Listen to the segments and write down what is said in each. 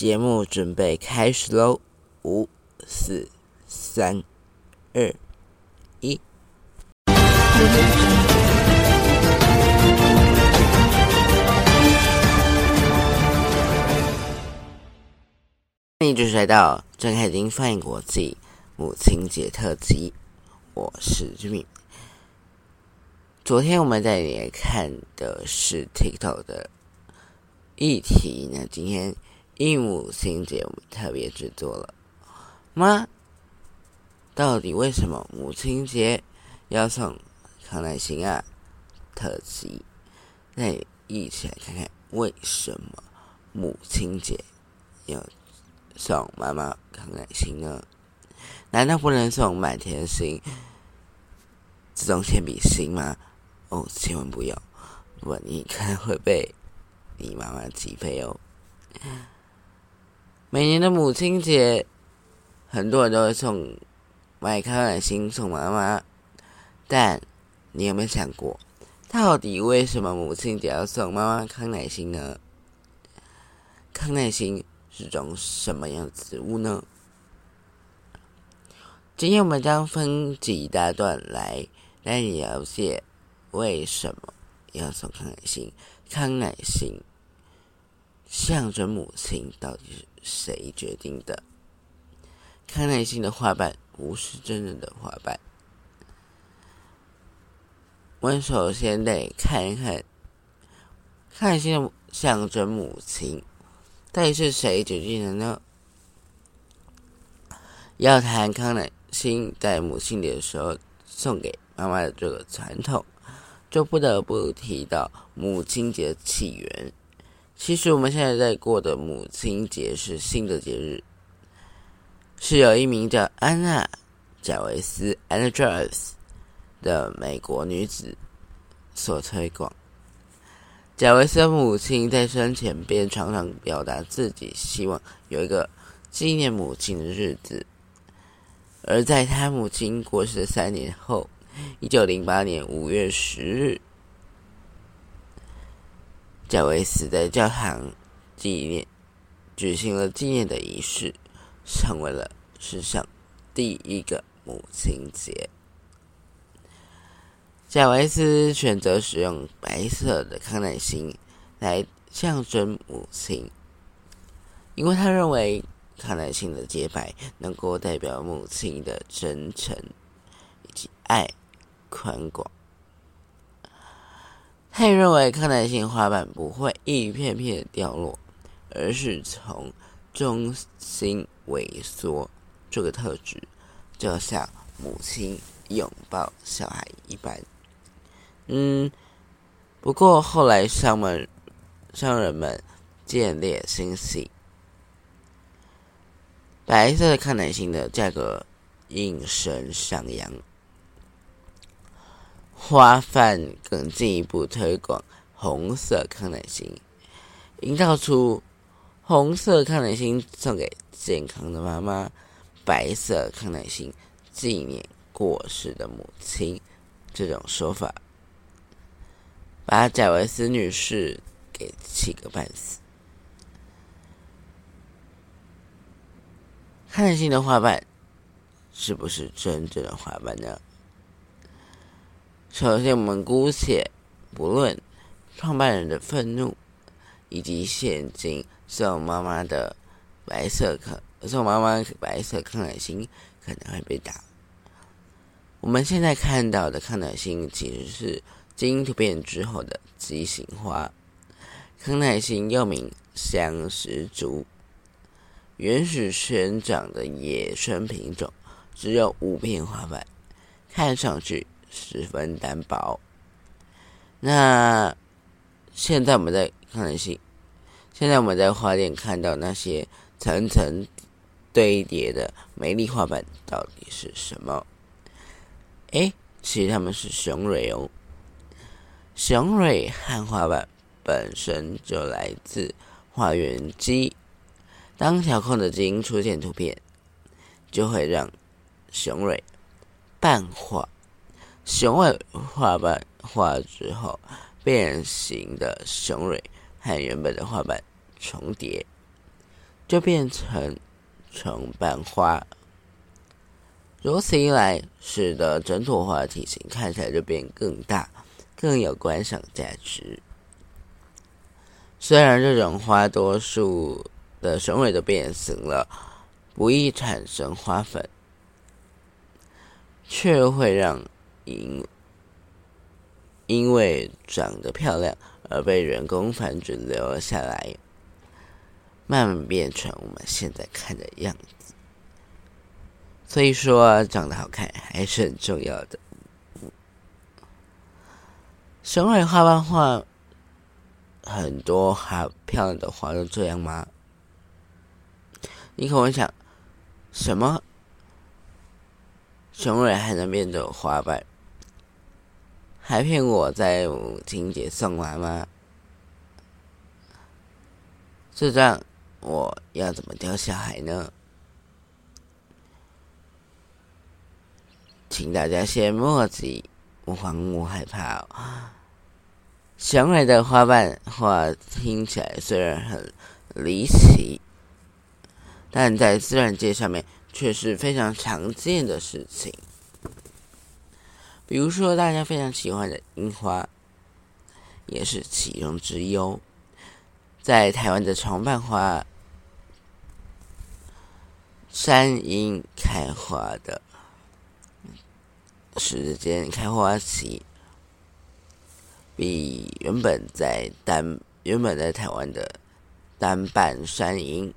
节目准备开始喽！五、四、三、二、一。欢迎继续来到郑海金翻译国际母亲节特辑，我是志敏。昨天我们在里面看的是 TikTok 的议题，那今天一母亲节我们特别制作了吗？到底为什么母亲节要送康乃馨啊？特辑，那一起来看看为什么母亲节要。送妈妈康乃馨呢？难道不能送满天星、自动铅笔芯吗？哦，千万不要，不然你可能会被你妈妈击飞哦。每年的母亲节，很多人都会送买康乃馨送妈妈，但你有没有想过，到底为什么母亲节要送妈妈康乃馨呢？康乃馨。是种什么样的植物呢？今天我们将分几大段来来了解为什么要送康乃馨。康乃馨象征母亲，到底是谁决定的？康乃馨的花瓣不是真正的花瓣。我们首先得看一看康乃馨象征母亲。到底是谁决定的呢？要谈康乃馨在母亲节的时候送给妈妈的这个传统，就不得不提到母亲节起源。其实我们现在在过的母亲节是新的节日，是有一名叫安娜·贾维斯 a n n a j a r v s 的美国女子所推广。贾维斯的母亲在生前便常常表达自己希望有一个纪念母亲的日子，而在他母亲过世三年后，一九零八年五月十日，贾维斯在教堂纪念举行了纪念的仪式，成为了史上第一个母亲节。贾维斯选择使用白色的康乃馨来象征母亲，因为他认为康乃馨的洁白能够代表母亲的真诚以及爱宽广。他认为康乃馨花瓣不会一片片掉落，而是从中心萎缩，这个特质就像母亲拥抱小孩一般。嗯，不过后来商们、商人们见猎心喜，白色的康乃馨的价格应声上扬，花瓣更进一步推广红色康乃馨，营造出红色康乃馨送给健康的妈妈，白色康乃馨纪念过世的母亲这种说法。把贾维斯女士给气个半死。康乃馨的花瓣是不是真正的花瓣呢？首先，我们姑且不论创办人的愤怒，以及现今送妈妈的白色康送妈妈白色康乃馨可能会被打。我们现在看到的康乃馨其实是。基因突变之后的畸形花，康乃馨又名香石竹，原始生长的野生品种，只有五片花瓣，看上去十分单薄。那现在我们在康乃馨，现在我们在花店看到那些层层堆叠的美丽花瓣，到底是什么？哎，其实它们是雄蕊哦。雄蕊和花瓣本身就来自花原基，当调控的基因出现突变，就会让雄蕊瓣化。雄蕊花瓣化之后，变形的雄蕊和原本的花瓣重叠，就变成重瓣花。如此一来，使得整朵花的体型看起来就变更大，更有观赏价值。虽然这种花多数的雄蕊都变形了，不易产生花粉，却会让因因为长得漂亮而被人工繁殖留了下来，慢慢变成我们现在看的样子。所以说，长得好看还是很重要的。雄蕊花瓣画。很多好漂亮的花都这样吗？你可能想，什么雄蕊还能变成花瓣？还骗我在母亲节送花吗？这样我要怎么教小孩呢？请大家先莫急，勿慌勿害怕哦。雄蕊的花瓣画听起来虽然很离奇，但在自然界上面却是非常常见的事情。比如说，大家非常喜欢的樱花，也是其中之一哦。在台湾的长瓣花山樱开花的时间，开花期。比原本在单原本在台湾的单瓣山樱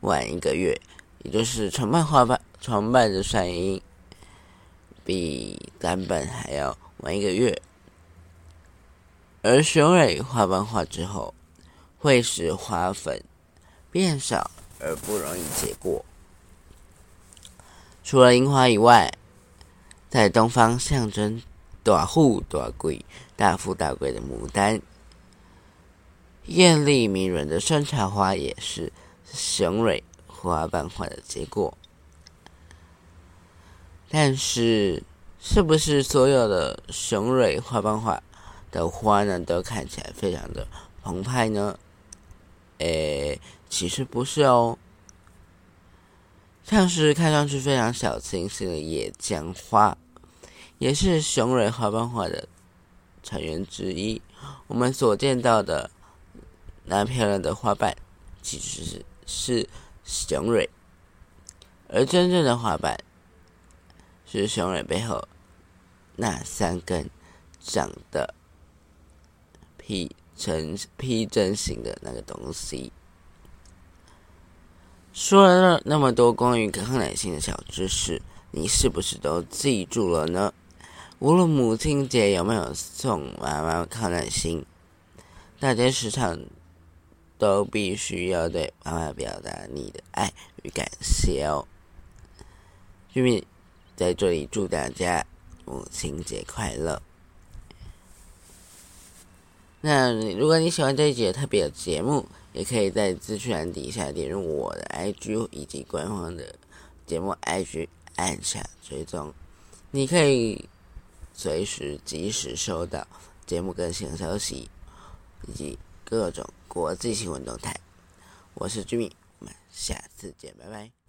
晚一个月，也就是长瓣花瓣长瓣的山樱比单瓣还要晚一个月。而雄蕊花瓣化之后，会使花粉变少而不容易结果。除了樱花以外，在东方象征。大富大贵、大富大贵的牡丹，艳丽迷人的山茶花也是雄蕊花瓣化的结果。但是，是不是所有的雄蕊花瓣花的花呢，都看起来非常的澎湃呢？诶，其实不是哦。像是看上去非常小清新的野姜花。也是雄蕊花瓣花的成员之一。我们所见到的那漂亮的花瓣，其实是是雄蕊，而真正的花瓣是雄蕊背后那三根长得披成披针形的那个东西。说了那么多关于康乃馨的小知识，你是不是都记住了呢？无论母亲节有没有送妈妈康乃馨，大家时常都必须要对妈妈表达你的爱与感谢哦。居民在这里祝大家母亲节快乐。那如果你喜欢这一节特别的节目，也可以在资讯栏底下点入我的 IG 以及官方的节目 IG 按下追踪，你可以。随时及时收到节目更新的消息，以及各种国际新闻动态。我是居民，我们下次见，拜拜。